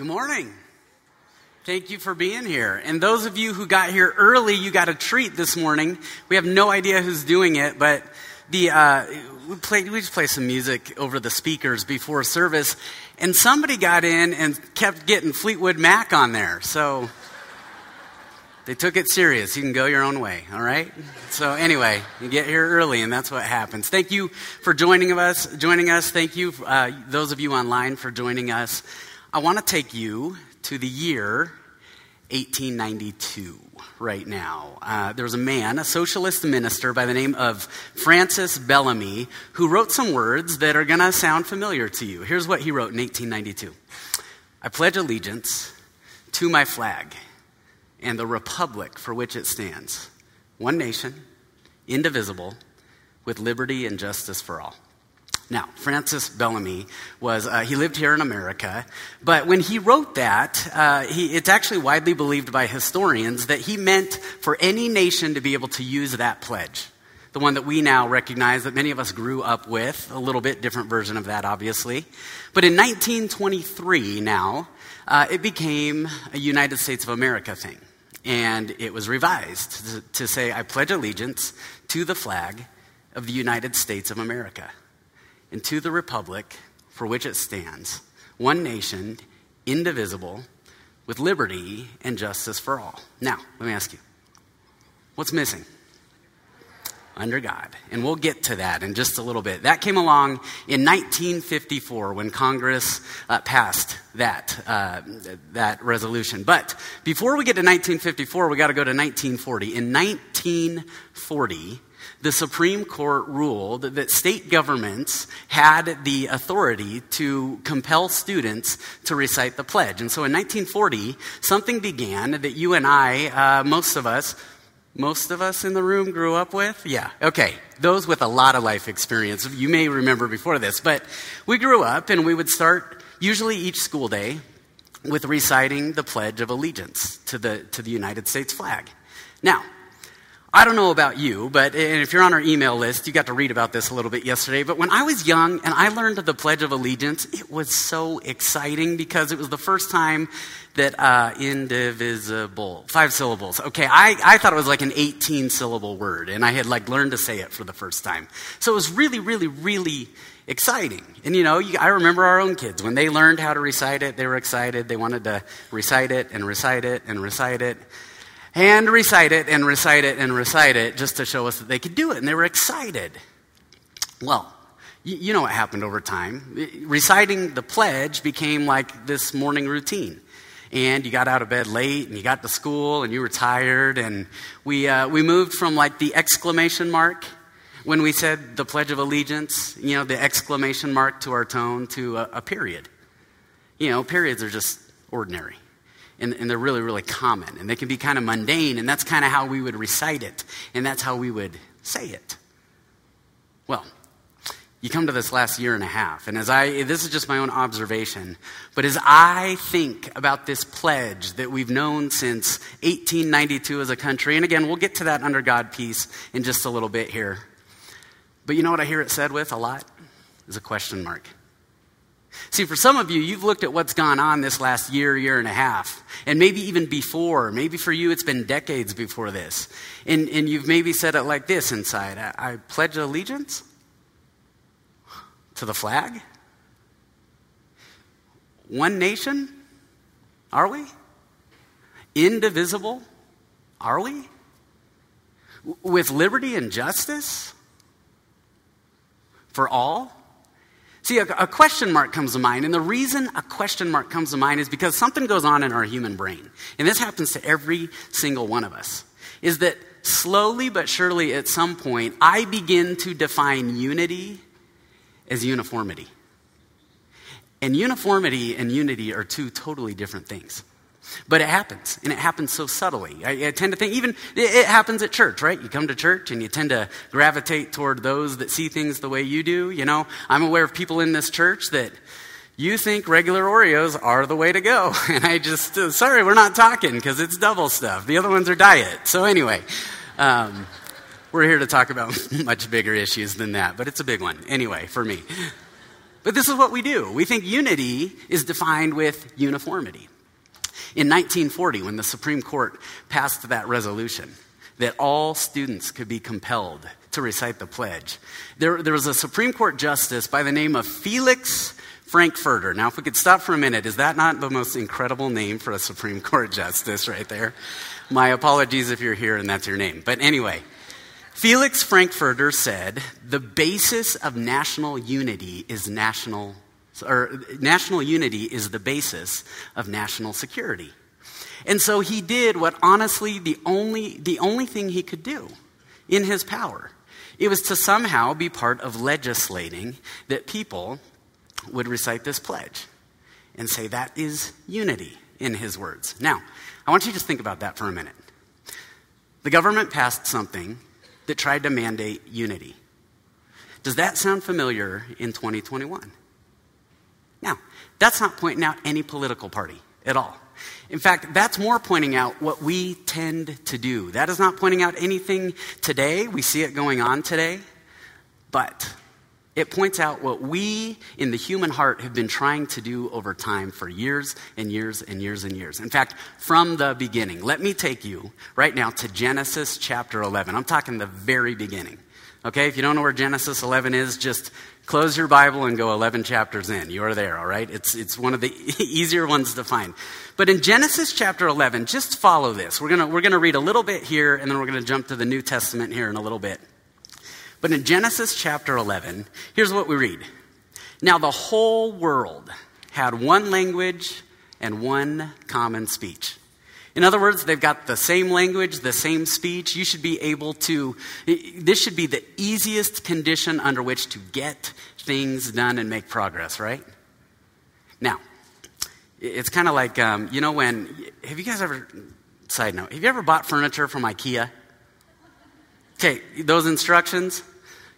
Good morning. Thank you for being here. And those of you who got here early, you got a treat this morning. We have no idea who's doing it, but the uh, we we just played some music over the speakers before service, and somebody got in and kept getting Fleetwood Mac on there. So they took it serious. You can go your own way, all right? So anyway, you get here early, and that's what happens. Thank you for joining us. Joining us. Thank you, uh, those of you online, for joining us. I want to take you to the year 1892 right now. Uh, there was a man, a socialist minister by the name of Francis Bellamy, who wrote some words that are going to sound familiar to you. Here's what he wrote in 1892 I pledge allegiance to my flag and the republic for which it stands, one nation, indivisible, with liberty and justice for all. Now, Francis Bellamy was, uh, he lived here in America, but when he wrote that, uh, he, it's actually widely believed by historians that he meant for any nation to be able to use that pledge. The one that we now recognize that many of us grew up with, a little bit different version of that, obviously. But in 1923 now, uh, it became a United States of America thing. And it was revised to, to say, I pledge allegiance to the flag of the United States of America and to the republic for which it stands, one nation, indivisible, with liberty and justice for all. Now, let me ask you what's missing? Under God. And we'll get to that in just a little bit. That came along in 1954 when Congress uh, passed that, uh, that resolution. But before we get to 1954, we got to go to 1940. In 1940, the Supreme Court ruled that state governments had the authority to compel students to recite the pledge. And so in 1940, something began that you and I, uh, most of us, most of us in the room grew up with? Yeah, okay. Those with a lot of life experience, you may remember before this, but we grew up and we would start, usually each school day, with reciting the Pledge of Allegiance to the, to the United States flag. Now, I don't know about you, but if you're on our email list, you got to read about this a little bit yesterday. But when I was young and I learned the Pledge of Allegiance, it was so exciting because it was the first time that uh, indivisible, five syllables. Okay, I, I thought it was like an 18 syllable word, and I had like learned to say it for the first time. So it was really, really, really exciting. And you know, you, I remember our own kids when they learned how to recite it, they were excited. They wanted to recite it and recite it and recite it and recite it and recite it and recite it just to show us that they could do it. And they were excited. Well, you, know what happened over time. Reciting the pledge became like this morning routine. And you got out of bed late and you got to school and you were tired. And we, uh, we moved from like the exclamation mark when we said the Pledge of Allegiance, you know, the exclamation mark to our tone to a, a period. You know, periods are just ordinary and, and, they're really, really common. And they can be kind of mundane, and that's kind of how we would recite it, and that's how we would say it. Well, you come to this last year and a half, and as I, this is just my own observation, but as I think about this pledge that we've known since 1892 as a country, and again, we'll get to that under God piece in just a little bit here. But you know what I hear it said with a lot? Is a question mark. See, for some of you, you've looked at what's gone on this last year, year and a half, and maybe even before. Maybe for you, it's been decades before this. And, and you've maybe said it like this inside I, I pledge allegiance to the flag. One nation? Are we? Indivisible? Are we? With liberty and justice? For all? See, a, a, question mark comes to mind, and the reason a question mark comes to mind is because something goes on in our human brain, and this happens to every single one of us, is that slowly but surely at some point, I begin to define unity as uniformity. And uniformity and unity are two totally different things. But it happens, and it happens so subtly. I, I, tend to think, even it happens at church, right? You come to church and you tend to gravitate toward those that see things the way you do. You know, I'm aware of people in this church that you think regular Oreos are the way to go. And I just, uh, sorry, we're not talking because it's double stuff. The other ones are diet. So, anyway, um, we're here to talk about much bigger issues than that, but it's a big one anyway for me. But this is what we do. We think unity is defined with uniformity. In 1940, when the Supreme Court passed that resolution that all students could be compelled to recite the pledge, there, there was a Supreme Court justice by the name of Felix Frankfurter. Now, if we could stop for a minute, is that not the most incredible name for a Supreme Court justice right there? My apologies if you're here and that's your name. But anyway, Felix Frankfurter said the basis of national unity is national or national unity is the basis of national security. And so he did what honestly the only, the only thing he could do in his power. It was to somehow be part of legislating that people would recite this pledge and say that is unity in his words. Now, I want you to just think about that for a minute. The government passed something that tried to mandate unity. Does that sound familiar in 2021? Now, that's not pointing out any political party at all. In fact, that's more pointing out what we tend to do. That is not pointing out anything today. We see it going on today. But it points out what we in the human heart have been trying to do over time for years and years and years and years. In fact, from the beginning. Let me take you right now to Genesis chapter 11. I'm talking the very beginning. Okay, if you don't know where Genesis 11 is, just close your Bible and go 11 chapters in. You are there, all right? It's, it's one of the easier ones to find. But in Genesis chapter 11, just follow this. We're going we're going to read a little bit here, and then we're going to jump to the New Testament here in a little bit. But in Genesis chapter 11, here's what we read Now the whole world had one language and one common speech. In other words, they've got the same language, the same speech. You should be able to, this should be the easiest condition under which to get things done and make progress, right? Now, it's kind of like, um, you know, when, have you guys ever, side note, have you ever bought furniture from IKEA? Okay, those instructions,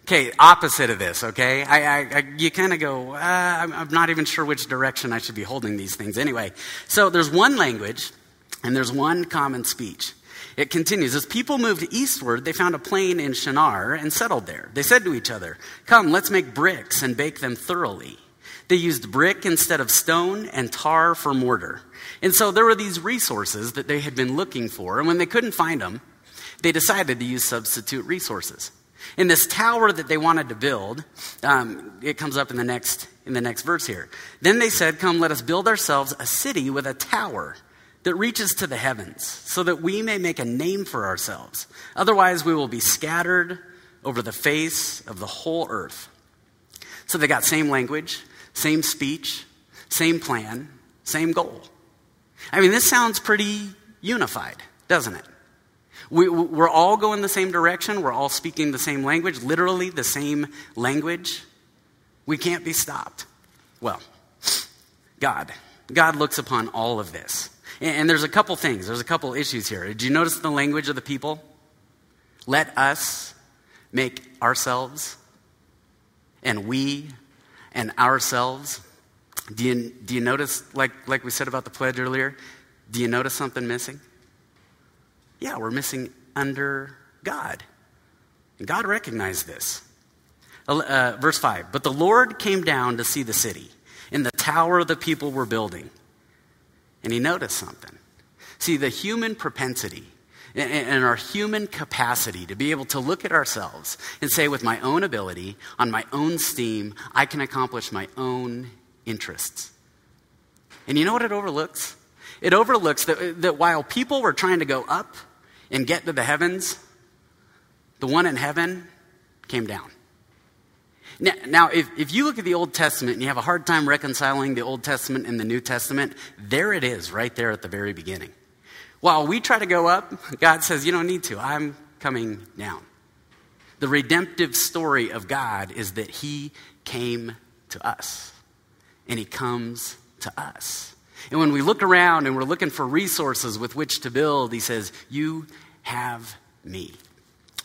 Okay, opposite of this, okay? I, I, I you kind of go, uh, I'm, I'm not even sure which direction I should be holding these things. Anyway, so there's one language and there's one common speech. It continues. As people moved eastward, they found a plain in Shinar and settled there. They said to each other, Come, let's make bricks and bake them thoroughly. They used brick instead of stone and tar for mortar. And so there were these resources that they had been looking for, and when they couldn't find them, they decided to use substitute resources. In this tower that they wanted to build, um, it comes up in the next in the next verse here. Then they said, "Come, let us build ourselves a city with a tower." That reaches to the heavens, so that we may make a name for ourselves. Otherwise, we will be scattered over the face of the whole earth. So they got same language, same speech, same plan, same goal. I mean, this sounds pretty unified, doesn't it? We, we're all going the same direction. We're all speaking the same language, literally the same language. We can't be stopped. Well, God. God looks upon all of this. And there's a couple things, there's a couple issues here. Did you notice the language of the people? Let us make ourselves and we and ourselves. Do you, do you notice, like, like we said about the pledge earlier, do you notice something missing? Yeah, we're missing under God. And God recognized this. Uh, verse 5 But the Lord came down to see the city in the tower the people were building and he noticed something. See, the human propensity and our human capacity to be able to look at ourselves and say, with my own ability, on my own steam, I can accomplish my own interests. And you know what it overlooks? It overlooks that, that while people were trying to go up and get to the heavens, the one in heaven came down. Now, now if, if you look at the Old Testament and you have a hard time reconciling the Old Testament and the New Testament, there it is right there at the very beginning. While we try to go up, God says, You don't need to. I'm coming down. The redemptive story of God is that He came to us, and He comes to us. And when we look around and we're looking for resources with which to build, He says, You have me.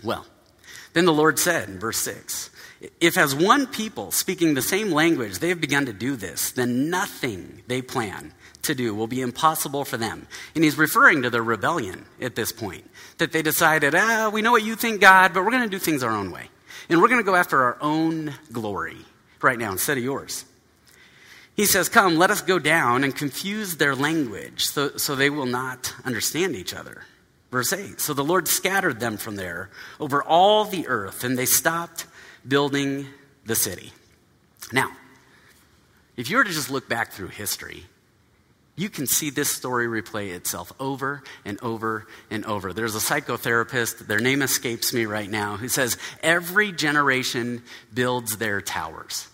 Well, then the Lord said in verse 6 if, as one people speaking the same language, they have begun to do this, then nothing they plan to do will be impossible for them. And he's referring to their rebellion at this point, that they decided, ah, we know what you think, God, but we're going to do things our own way. And we're going to go after our own glory right now instead of yours. He says, Come, let us go down and confuse their language so, so they will not understand each other. Verse 8 So the Lord scattered them from there over all the earth, and they stopped building the city. Now, if you were to just look back through history, you can see this story replay itself over and over and over. There's a psychotherapist, their name escapes me right now, who says every generation builds their towers.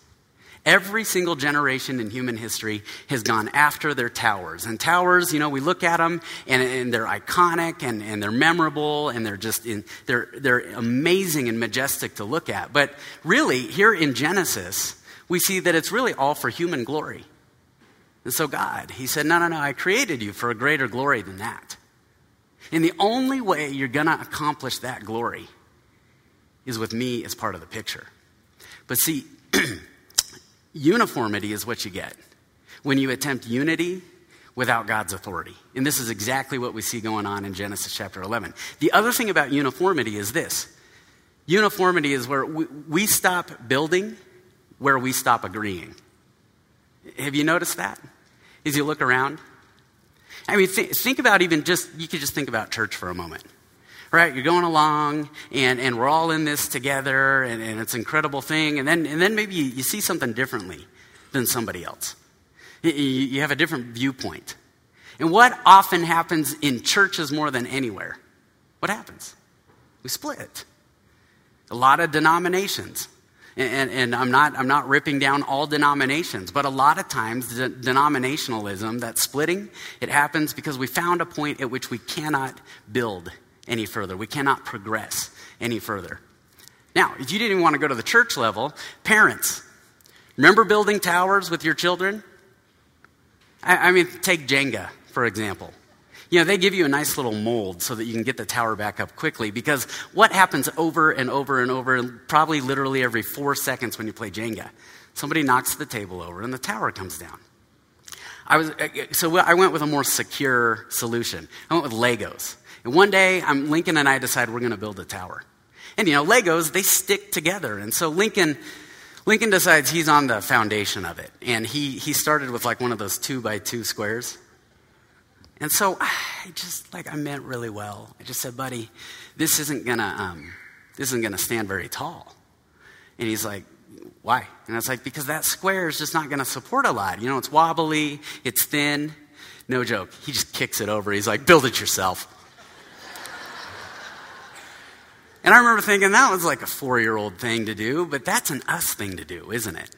Every single generation in human history has gone after their towers. And towers, you know, we look at them and, and they're iconic and, and they're memorable and they're just in, they're, they're amazing and majestic to look at. But really, here in Genesis, we see that it's really all for human glory. And so God, He said, No, no, no, I created you for a greater glory than that. And the only way you're going to accomplish that glory is with me as part of the picture. But see, Uniformity is what you get when you attempt unity without God's authority. And this is exactly what we see going on in Genesis chapter 11. The other thing about uniformity is this uniformity is where we, we stop building where we stop agreeing. Have you noticed that? As you look around? I mean, th- think about even just, you could just think about church for a moment right? You're going along, and, and we're all in this together, and, and it's an incredible thing. And then, and then maybe you, you see something differently than somebody else. You, you have a different viewpoint. And what often happens in churches more than anywhere? What happens? We split. A lot of denominations. And, and, I'm, not, I'm not ripping down all denominations, but a lot of times, the denominationalism, that splitting, it happens because we found a point at which we cannot build any further. We cannot progress any further. Now, if you didn't want to go to the church level, parents, remember building towers with your children? I, I mean, take Jenga, for example. You know, they give you a nice little mold so that you can get the tower back up quickly because what happens over and over and over, probably literally every four seconds when you play Jenga? Somebody knocks the table over and the tower comes down. I was, uh, so I went with a more secure solution. I went with Legos. And one day, I'm, Lincoln and I decide we're going to build a tower. And you know, Legos, they stick together. And so Lincoln, Lincoln decides he's on the foundation of it. And he, he started with like one of those two by two squares. And so I just, like, I meant really well. I just said, buddy, this isn't to, um, this isn't to stand very tall. And he's like, why? And I was like, because that square is just not going to support a lot. You know, it's wobbly, it's thin. No joke. He just kicks it over. He's like, build it yourself. And I remember thinking that was like a four year old thing to do, but that's an us thing to do, isn't it?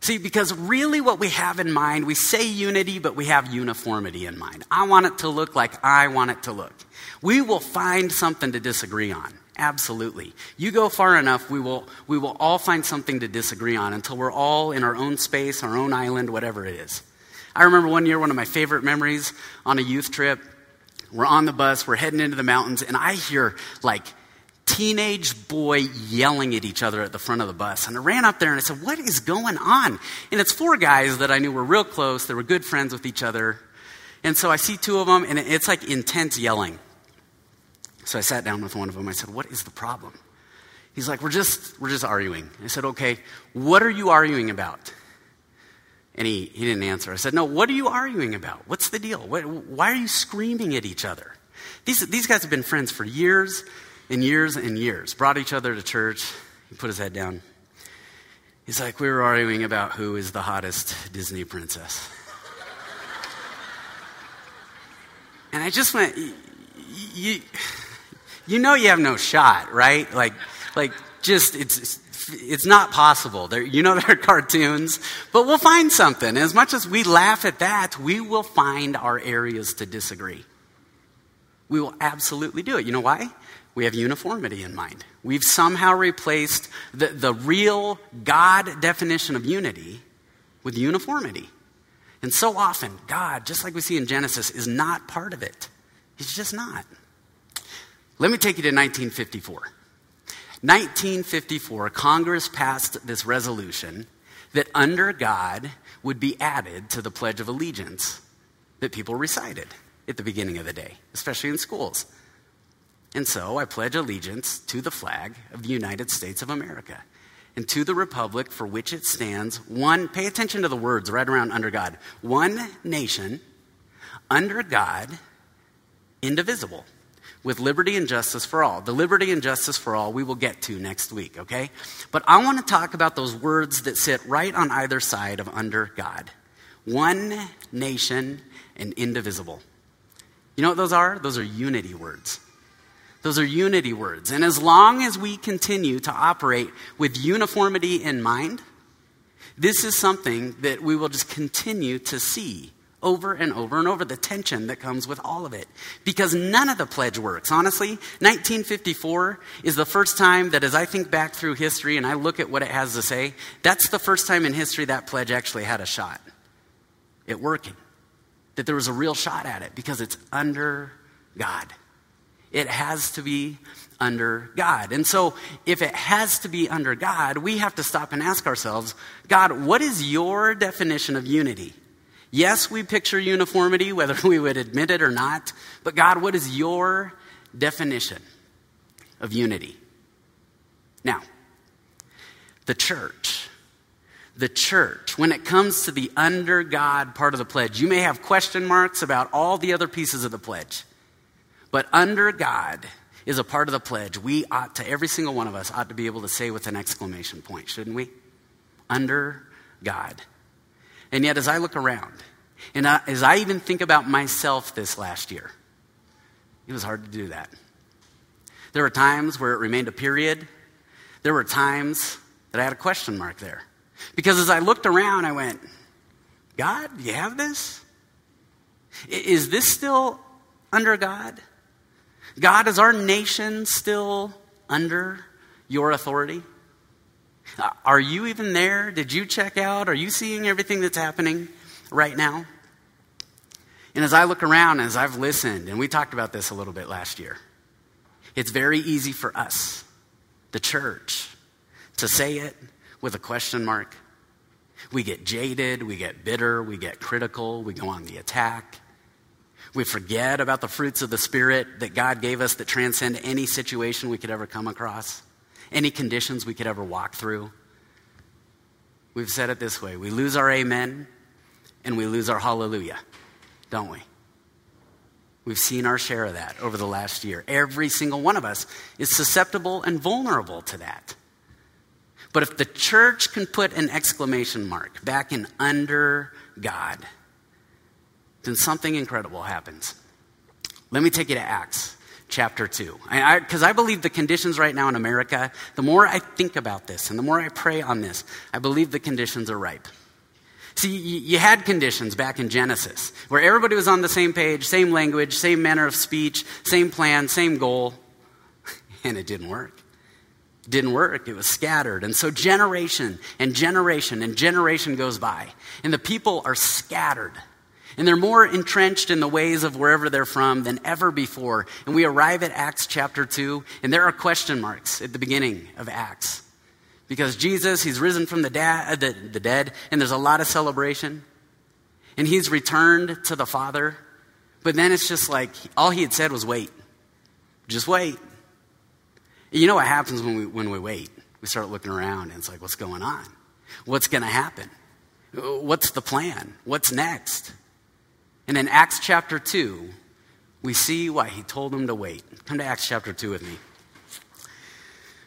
See, because really what we have in mind, we say unity, but we have uniformity in mind. I want it to look like I want it to look. We will find something to disagree on. Absolutely. You go far enough, we will, we will all find something to disagree on until we're all in our own space, our own island, whatever it is. I remember one year, one of my favorite memories on a youth trip, we're on the bus, we're heading into the mountains, and I hear like teenage boy yelling at each other at the front of the bus. And I ran up there and I said, What is going on? And it's four guys that I knew were real close, they were good friends with each other. And so I see two of them, and it's like intense yelling. So I sat down with one of them. I said, What is the problem? He's like, We're just, we're just arguing. I said, Okay, what are you arguing about? And he, he didn't answer. I said, No, what are you arguing about? What's the deal? What, why are you screaming at each other? These, these guys have been friends for years and years and years. Brought each other to church. He put his head down. He's like, We were arguing about who is the hottest Disney princess. and I just went, You, you know you have no shot, right? Like, like just, it's, it's not possible. They're, you know, they're cartoons, but we'll find something. As much as we laugh at that, we will find our areas to disagree. We will absolutely do it. You know why? We have uniformity in mind. We've somehow replaced the, the real God definition of unity with uniformity. And so often, God, just like we see in Genesis, is not part of it. He's just not. Let me take you to 1954. 1954, Congress passed this resolution that under God would be added to the Pledge of Allegiance that people recited at the beginning of the day, especially in schools. And so I pledge allegiance to the flag of the United States of America. and to the republic for which it stands, one, pay attention to the words right around under God, one nation, under God, indivisible, with liberty and justice for all. The liberty and justice for all we will get to next week, okay? But I want to talk about those words that sit right on either side of under God one nation and indivisible. You know what those are? Those are unity words. Those are unity words. And as long as we continue to operate with uniformity in mind, this is something that we will just continue to see over and over and over the tension that comes with all of it. Because none of the pledge works. Honestly, 1954 is the first time that as I think back through history and I look at what it has to say, that's the first time in history that pledge actually had a shot at working. That there was a real shot at it because it's under God. It has to be under God. And so, if it has to be under God, we have to stop and ask ourselves God, what is your definition of unity? Yes, we picture uniformity, whether we would admit it or not, but God, what is your definition of unity? Now, the church. The church, when it comes to the under God part of the pledge, you may have question marks about all the other pieces of the pledge. But under God is a part of the pledge we ought to, every single one of us ought to be able to say with an exclamation point, shouldn't we? Under God. And yet, as I look around, and I, as I even think about myself this last year, it was hard to do that. There were times where it remained a period. There were times that I had a question mark there. Because as I looked around, I went, God, you have this? Is this still under God? God, is our nation still under your authority? Are you even there? Did you check out? Are you seeing everything that's happening right now? And as I look around, as I've listened, and we talked about this a little bit last year, it's very easy for us, the church, to say it with a question mark. We get jaded, we get bitter, we get critical, we go on the attack. We forget about the fruits of the Spirit that God gave us that transcend any situation we could ever come across, any conditions we could ever walk through. We've said it this way we lose our amen and we lose our hallelujah, don't we? We've seen our share of that over the last year. Every single one of us is susceptible and vulnerable to that. But if the church can put an exclamation mark back in under God, then something incredible happens. Let me take you to Acts chapter 2. Because I, I, believe the conditions right now in America, the more I think about this and the more I pray on this, I believe the conditions are ripe. See, you, you had conditions back in Genesis where everybody was on the same page, same language, same manner of speech, same plan, same goal, and it didn't work. Didn't work. It was scattered. And so generation and generation and generation goes by, and the people are scattered. And they're more entrenched in the ways of wherever they're from than ever before. And we arrive at Acts chapter 2, and there are question marks at the beginning of Acts. Because Jesus, he's risen from the, da- uh, the, the dead, and there's a lot of celebration. And he's returned to the Father. But then it's just like, all he had said was wait. Just wait. You know what happens when we, when we wait? We start looking around, and it's like, what's going on? What's going to happen? What's the plan? What's next? And in Acts chapter 2, we see why he told them to wait. Come to Acts chapter 2 with me.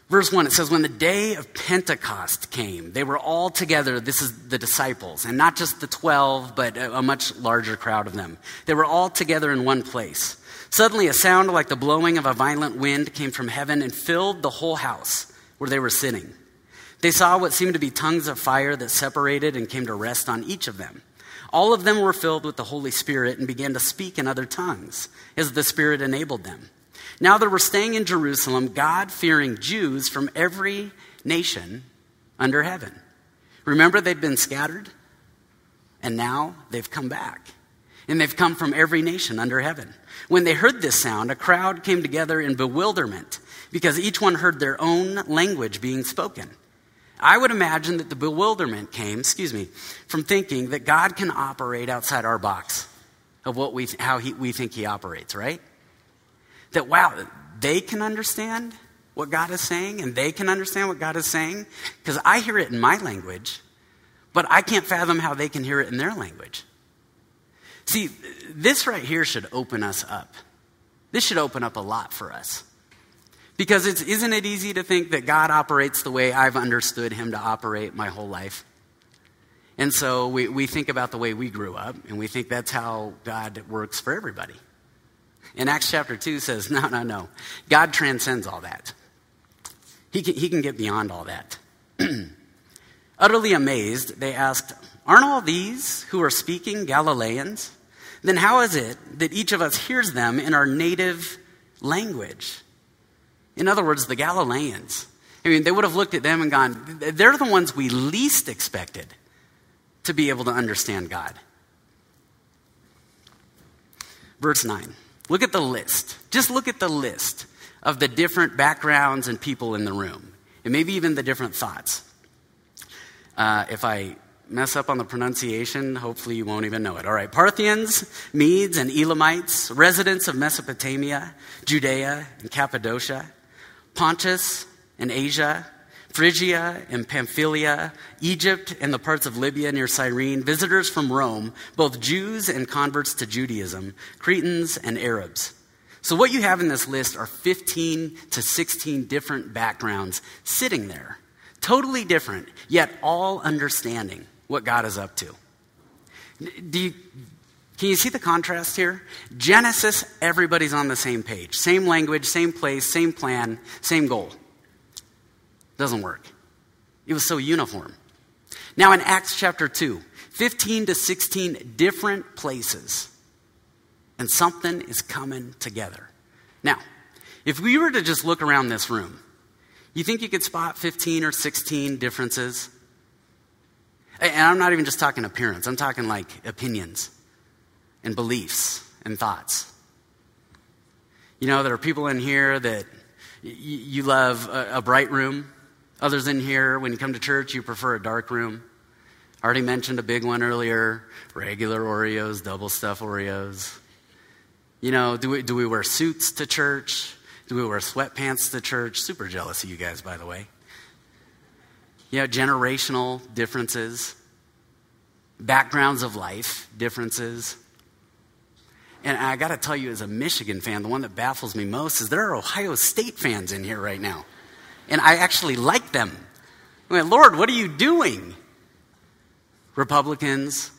Verse 1, it says, When the day of Pentecost came, they were all together. This is the disciples, and not just the 12, but a much larger crowd of them. They were all together in one place. Suddenly, a sound like the blowing of a violent wind came from heaven and filled the whole house where they were sitting. They saw what seemed to be tongues of fire that separated and came to rest on each of them. All of them were filled with the Holy Spirit and began to speak in other tongues as the Spirit enabled them. Now they were staying in Jerusalem, God fearing Jews from every nation under heaven. Remember, they'd been scattered, and now they've come back. And they've come from every nation under heaven. When they heard this sound, a crowd came together in bewilderment because each one heard their own language being spoken. I would imagine that the bewilderment came, excuse me, from thinking that God can operate outside our box of what we, how he, we think he operates, right? That, wow, they can understand what God is saying and they can understand what God is saying? Because I hear it in my language, but I can't fathom how they can hear it in their language. See, this right here should open us up. This should open up a lot for us. Because it's, isn't it easy to think that God operates the way I've understood him to operate my whole life? And so we, we think about the way we grew up, and we think that's how God works for everybody. And Acts chapter 2 says, no, no, no. God transcends all that. He can, he can get beyond all that. Utterly amazed, they asked, Aren't all these who are speaking Galileans? Then how is it that each of us hears them in our native language? In other words, the Galileans. I mean, they would have looked at them and gone, They're the ones we least expected to be able to understand God. Verse 9. Look at the list. Just look at the list of the different backgrounds and people in the room, and maybe even the different thoughts. Uh, if I mess up on the pronunciation, hopefully you won't even know it. All right, Parthians, Medes, and Elamites, residents of Mesopotamia, Judea, and Cappadocia, Pontus and Asia, Phrygia and Pamphylia, Egypt and the parts of Libya near Cyrene, visitors from Rome, both Jews and converts to Judaism, Cretans and Arabs. So, what you have in this list are 15 to 16 different backgrounds sitting there, totally different, yet all understanding what God is up to. Do you, can you see the contrast here? Genesis, everybody's on the same page, same language, same place, same plan, same goal. Doesn't work. It was so uniform. Now in Acts chapter 2, 15 to 16 different places, and something is coming together. Now, if we were to just look around this room, you think you could spot 15 or 16 differences? And I'm not even just talking appearance, I'm talking like opinions and beliefs and thoughts. You know, there are people in here that you love a bright room Others in here, when you come to church, you prefer a dark room. I already mentioned a big one earlier regular Oreos, double stuff Oreos. You know, do we, do we wear suits to church? Do we wear sweatpants to church? Super jealous of you guys, by the way. You know, generational differences, backgrounds of life differences. And I got to tell you, as a Michigan fan, the one that baffles me most is there are Ohio State fans in here right now and I actually like them. I Lord, what are you doing? Republicans,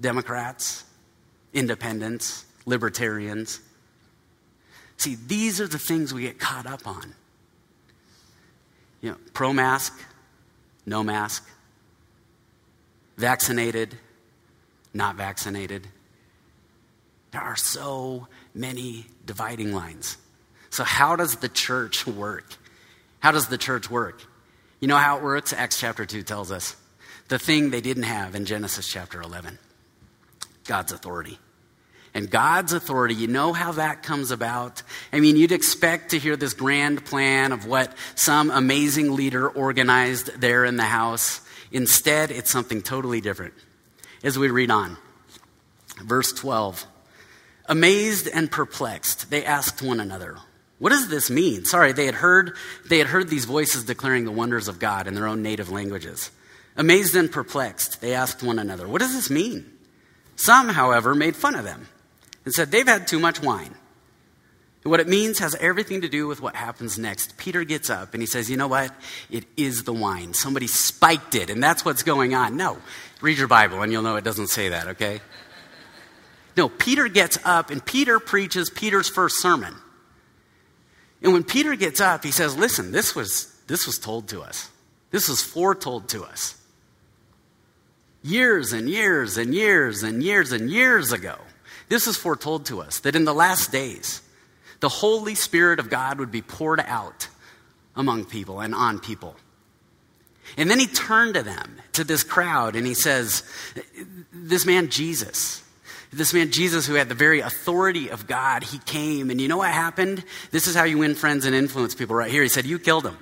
Democrats, independents, libertarians. See, these are the things we get caught up on. You know, pro mask, no mask, vaccinated, not vaccinated. There are so many dividing lines. So, how does the church work? How does the church work? You know how it works? Acts chapter 2 tells us. The thing they didn't have in Genesis chapter 11 God's authority. And God's authority, you know how that comes about? I mean, you'd expect to hear this grand plan of what some amazing leader organized there in the house. Instead, it's something totally different. As we read on, verse 12 Amazed and perplexed, they asked one another, what does this mean? Sorry, they had heard they had heard these voices declaring the wonders of God in their own native languages. Amazed and perplexed, they asked one another, "What does this mean?" Some, however, made fun of them and said they've had too much wine. And what it means has everything to do with what happens next. Peter gets up and he says, You know what? It is the wine. Somebody spiked it, and that's what's going on. No, read your Bible and you'll know it doesn't say that, okay? No, Peter gets up and Peter preaches Peter's first sermon. And when Peter gets up, he says, Listen, this was, this was told to us. This was foretold to us. Years and years and years and years and years ago, this was foretold to us that in the last days, the Holy Spirit of God would be poured out among people and on people. And then he turned to them, to this crowd, and he says, This man, Jesus, this man, Jesus, who had the very authority of God, he came. And you know what happened? This is how you win friends and influence people right here. He said, You killed him.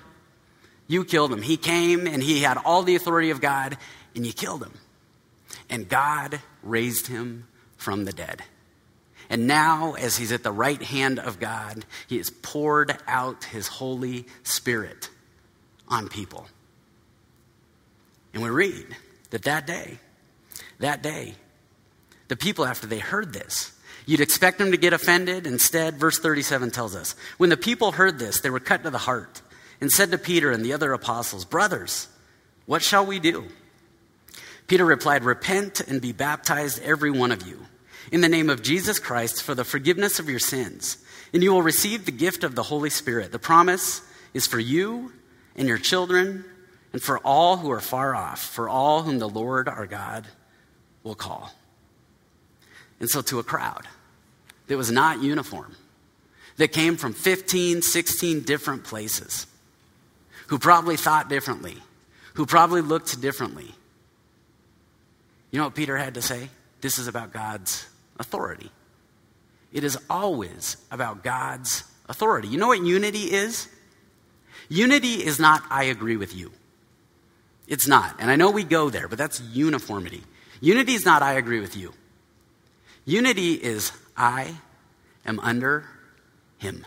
You killed him. He came and he had all the authority of God, and you killed him. And God raised him from the dead. And now, as he's at the right hand of God, he has poured out his Holy Spirit on people. And we read that that day, that day, the people, after they heard this, you'd expect them to get offended. Instead, verse 37 tells us when the people heard this, they were cut to the heart and said to Peter and the other apostles, Brothers, what shall we do? Peter replied, Repent and be baptized, every one of you, in the name of Jesus Christ for the forgiveness of your sins, and you will receive the gift of the Holy Spirit. The promise is for you and your children, and for all who are far off, for all whom the Lord our God will call. And so, to a crowd that was not uniform, that came from 15, 16 different places, who probably thought differently, who probably looked differently. You know what Peter had to say? This is about God's authority. It is always about God's authority. You know what unity is? Unity is not, I agree with you. It's not. And I know we go there, but that's uniformity. Unity is not, I agree with you. Unity is, I am under him.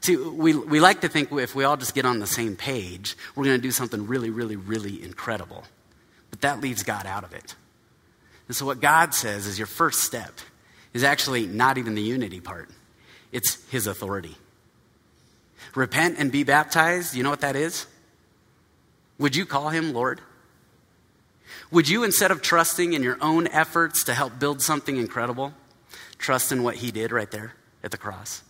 See, we, we like to think if we all just get on the same page, we're going to do something really, really, really incredible. But that leaves God out of it. And so, what God says is your first step is actually not even the unity part, it's His authority. Repent and be baptized. You know what that is? Would you call him Lord? Would you, instead of trusting in your own efforts to help build something incredible, trust in what he did right there at the cross?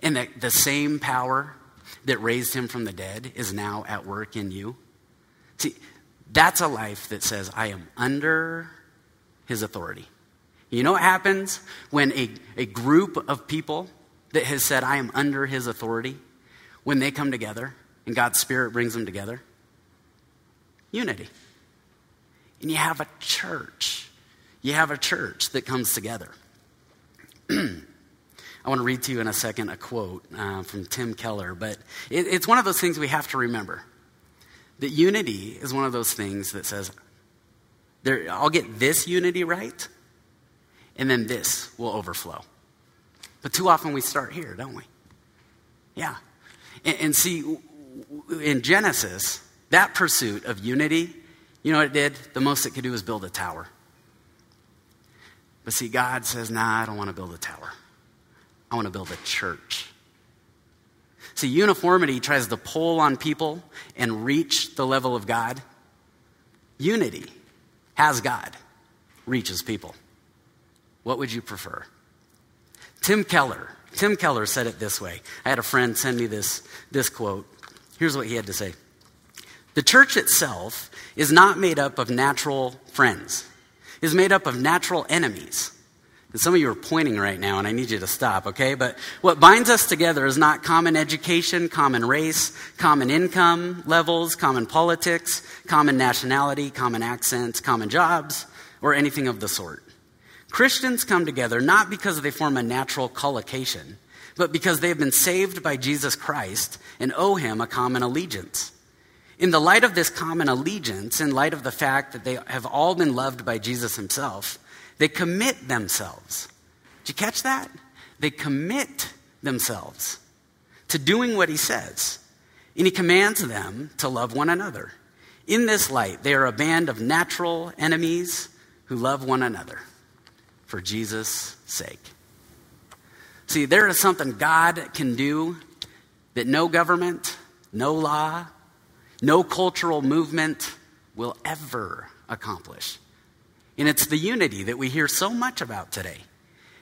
And that the same power that raised him from the dead is now at work in you? See, that's a life that says, I am under his authority. You know what happens when a, a group of people that has said, I am under his authority, when they come together and God's Spirit brings them together? Unity. And you have a church. You have a church that comes together. I want to read to you in a second a quote uh, from Tim Keller, but it, it's one of those things we have to remember. That unity is one of those things that says, there, I'll get this unity right, and then this will overflow. But too often we start here, don't we? Yeah. And, and see, in Genesis, that pursuit of unity, you know what it did? The most it could do was build a tower. But see, God says, nah, I don't want to build a tower. I want to build a church. See, uniformity tries to pull on people and reach the level of God. Unity has God, reaches people. What would you prefer? Tim Keller. Tim Keller said it this way. I had a friend send me this, this quote. Here's what he had to say The church itself is not made up of natural friends, it is made up of natural enemies. And some of you are pointing right now, and I need you to stop, okay? But what binds us together is not common education, common race, common income levels, common politics, common nationality, common accents, common jobs, or anything of the sort. Christians come together not because they form a natural collocation, but because they have been saved by Jesus Christ and owe him a common allegiance. In the light of this common allegiance, in light of the fact that they have all been loved by Jesus himself, they commit themselves. Did you catch that? They commit themselves to doing what he says. And he commands them to love one another. In this light, they are a band of natural enemies who love one another for Jesus' sake. See, there is something God can do that no government, no law, no cultural movement will ever accomplish. And it's the unity that we hear so much about today.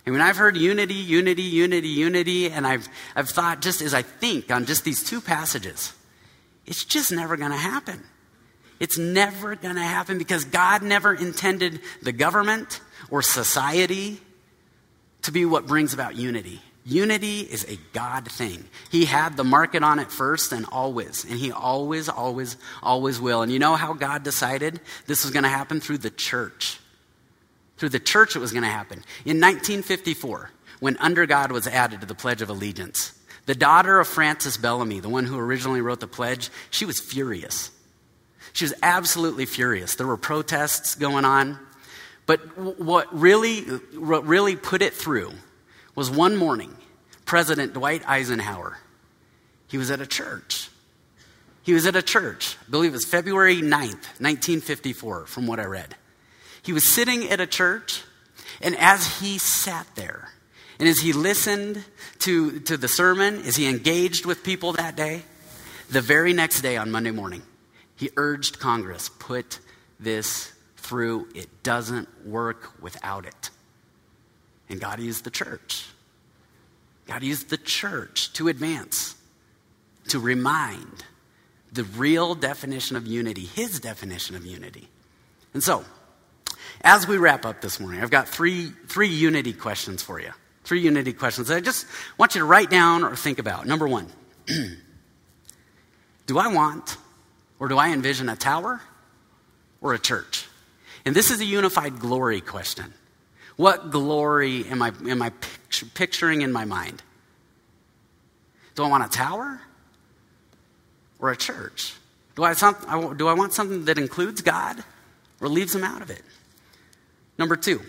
I mean, I've heard unity, unity, unity, unity, and I've, I've thought just as I think on just these two passages, it's just never going to happen. It's never going to happen because God never intended the government or society to be what brings about unity. Unity is a God thing. He had the market on it first and always. And He always, always, always will. And you know how God decided this was going to happen? Through the church. Through the church, it was going to happen. In 1954, when Under God was added to the Pledge of Allegiance, the daughter of Francis Bellamy, the one who originally wrote the pledge, she was furious. She was absolutely furious. There were protests going on. But what really, what really put it through was one morning, President Dwight Eisenhower, he was at a church. He was at a church, I believe it was February 9th, 1954, from what I read. He was sitting at a church, and as he sat there, and as he listened to, to the sermon, as he engaged with people that day, the very next day on Monday morning, he urged Congress put this through. It doesn't work without it. And God used the church. God used the church to advance, to remind the real definition of unity, his definition of unity. And so, as we wrap up this morning, I've got three, three unity questions for you. Three unity questions that I just want you to write down or think about. Number one Do I want or do I envision a tower or a church? And this is a unified glory question. What glory am I, am I picturing in my mind? Do I want a tower or a church? Do I, do I want something that includes God or leaves him out of it? Number two,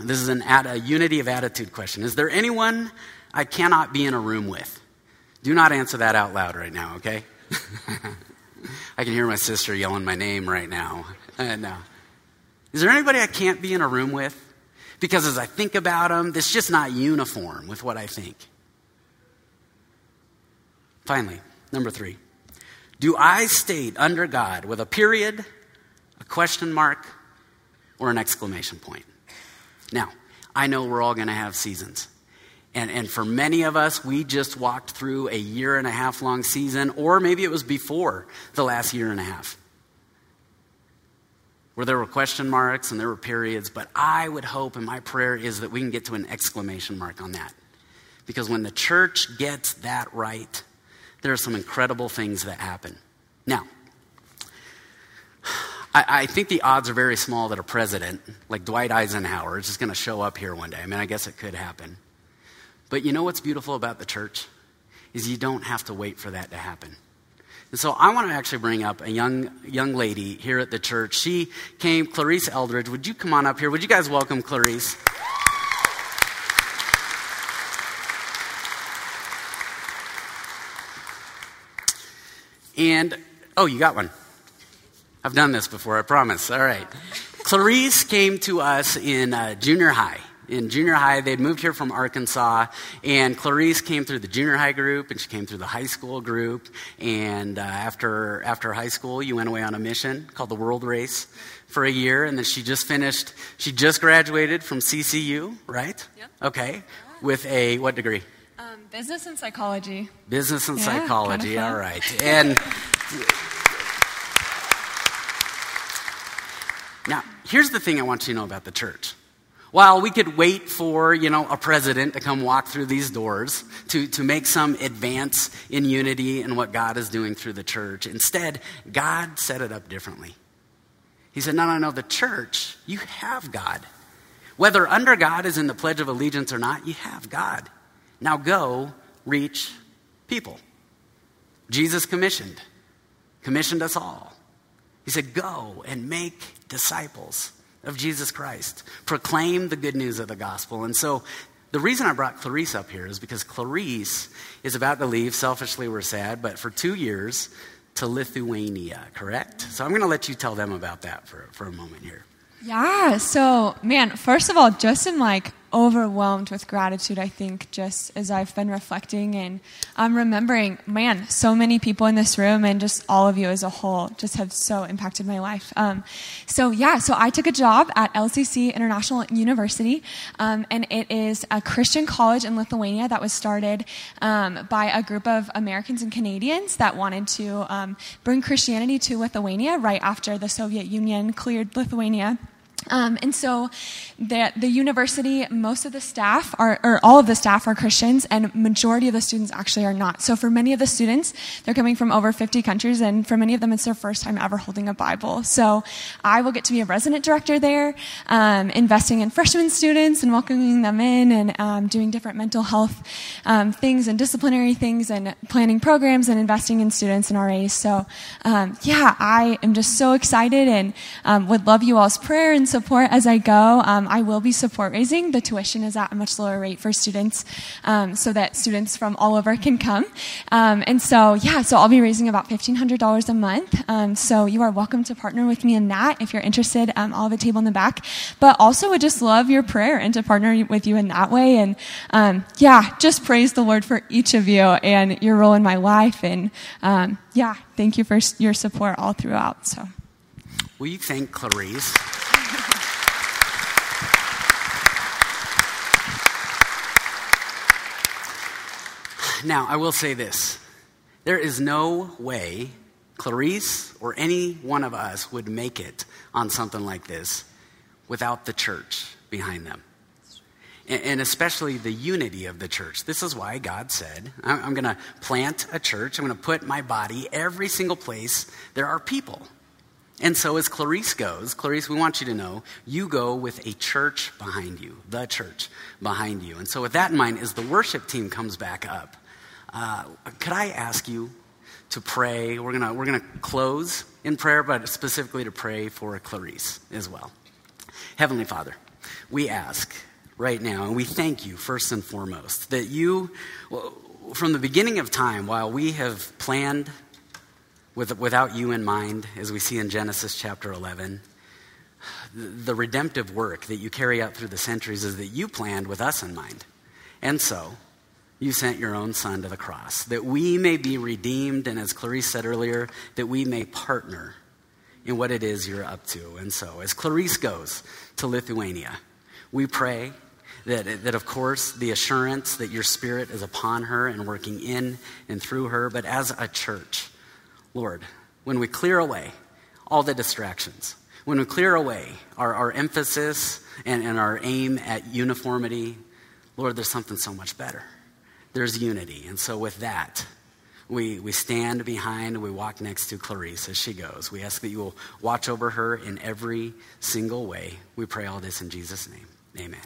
this is an, a unity of attitude question. Is there anyone I cannot be in a room with? Do not answer that out loud right now, okay? I can hear my sister yelling my name right now. Uh, is there anybody I can't be in a room with? Because as I think about them, it's just not uniform with what I think. Finally, number three. Do I state under God with a period, a question mark, or an exclamation point? Now, I know we're all going to have seasons. And, and for many of us, we just walked through a year and a half long season, or maybe it was before the last year and a half, where there were question marks and there were periods. But I would hope, and my prayer is that we can get to an exclamation mark on that. Because when the church gets that right, there are some incredible things that happen. Now, I, I, think the odds are very small that a president like Dwight Eisenhower is just going to show up here one day. I mean, I guess it could happen. But you know what's beautiful about the church? Is you don't have to wait for that to happen. And so I want to actually bring up a young, young lady here at the church. She came, Clarice Eldridge. Would you come on up here? Would you guys welcome Clarice? And, oh, you got one. I've done this before, I promise. All right. Clarice came to us in uh, junior high in junior high. They'd moved here from Arkansas, and Clarice came through the junior high group, and she came through the high school group. And uh, after, after high school, you went away on a mission called the World Race for a year, and then she just finished, she just graduated from CCU, right? Yep. Okay. With a, what degree? Um, business and psychology. Business and yeah, psychology, kind of all right. And. Now, here's the thing I want you to know about the church. While we could wait for, you know, a president to come walk through these doors to, to make some advance in unity and what God is doing through the church, instead, God set it up differently. He said, No, no, no, the church, you have God. Whether under God is in the Pledge of Allegiance or not, you have God. Now go reach people. Jesus commissioned, commissioned us all. He said, Go and make disciples of Jesus Christ. Proclaim the good news of the gospel. And so the reason I brought Clarice up here is because Clarice is about to leave, selfishly, we're sad, but for two years to Lithuania, correct? So I'm going to let you tell them about that for, for a moment here. Yeah, so man, first of all, just in like overwhelmed with gratitude, I think, just as I've been reflecting and I'm remembering, man, so many people in this room and just all of you as a whole just have so impacted my life. Um, so, yeah, so I took a job at LCC International University, um, and it is a Christian college in Lithuania that was started um, by a group of Americans and Canadians that wanted to um, bring Christianity to Lithuania right after the Soviet Union cleared Lithuania. Um, and so the, the university, most of the staff are, or all of the staff are Christians, and majority of the students actually are not. So for many of the students, they're coming from over 50 countries, and for many of them, it's their first time ever holding a Bible. So I will get to be a resident director there, um, investing in freshman students and welcoming them in, and um, doing different mental health um, things and disciplinary things, and planning programs and investing in students and RAs. So um, yeah, I am just so excited and um, would love you all's prayer and support as I go. Um, I will be support raising. The tuition is at a much lower rate for students um, so that students from all over can come. Um, and so, yeah, so I'll be raising about $1,500 a month. Um, so you are welcome to partner with me in that if you're interested. Um, I'll have a table in the back. But also would just love your prayer and to partner with you in that way. And yeah, just praise the Lord for each of you and your role in my life. And yeah, thank you for your support all throughout. So. Will you thank Clarice? Now, I will say this there is no way Clarice or any one of us would make it on something like this without the church behind them. And especially the unity of the church. This is why God said, I'm going to plant a church. I'm going to put my body every single place there are people. And so, as Clarice goes, Clarice, we want you to know you go with a church behind you, the church behind you. And so, with that in mind, as the worship team comes back up, uh, could I ask you to pray? We're going we're gonna close in prayer, but specifically to pray for Clarice as well. Heavenly Father, we ask right now, and we thank you first and foremost that you, from the beginning of time, while we have planned with, without you in mind, as we see in Genesis chapter 11. The redemptive work that you carry out through the centuries is that you planned with us in mind. And so, you sent your own son to the cross, that we may be redeemed, and as Clarice said earlier, that we may partner in what it is you're up to. And so, as Clarice goes to Lithuania, we pray that, that, of course, the assurance that your spirit is upon her and working in and through her, but as a church, Lord, when we clear away all the distractions, when we clear away our, our emphasis and, and our aim at uniformity, Lord, there's something so much better. There's unity. And so, with that, we, we stand behind, we walk next to Clarice as she goes. We ask that you will watch over her in every single way. We pray all this in Jesus' name. Amen.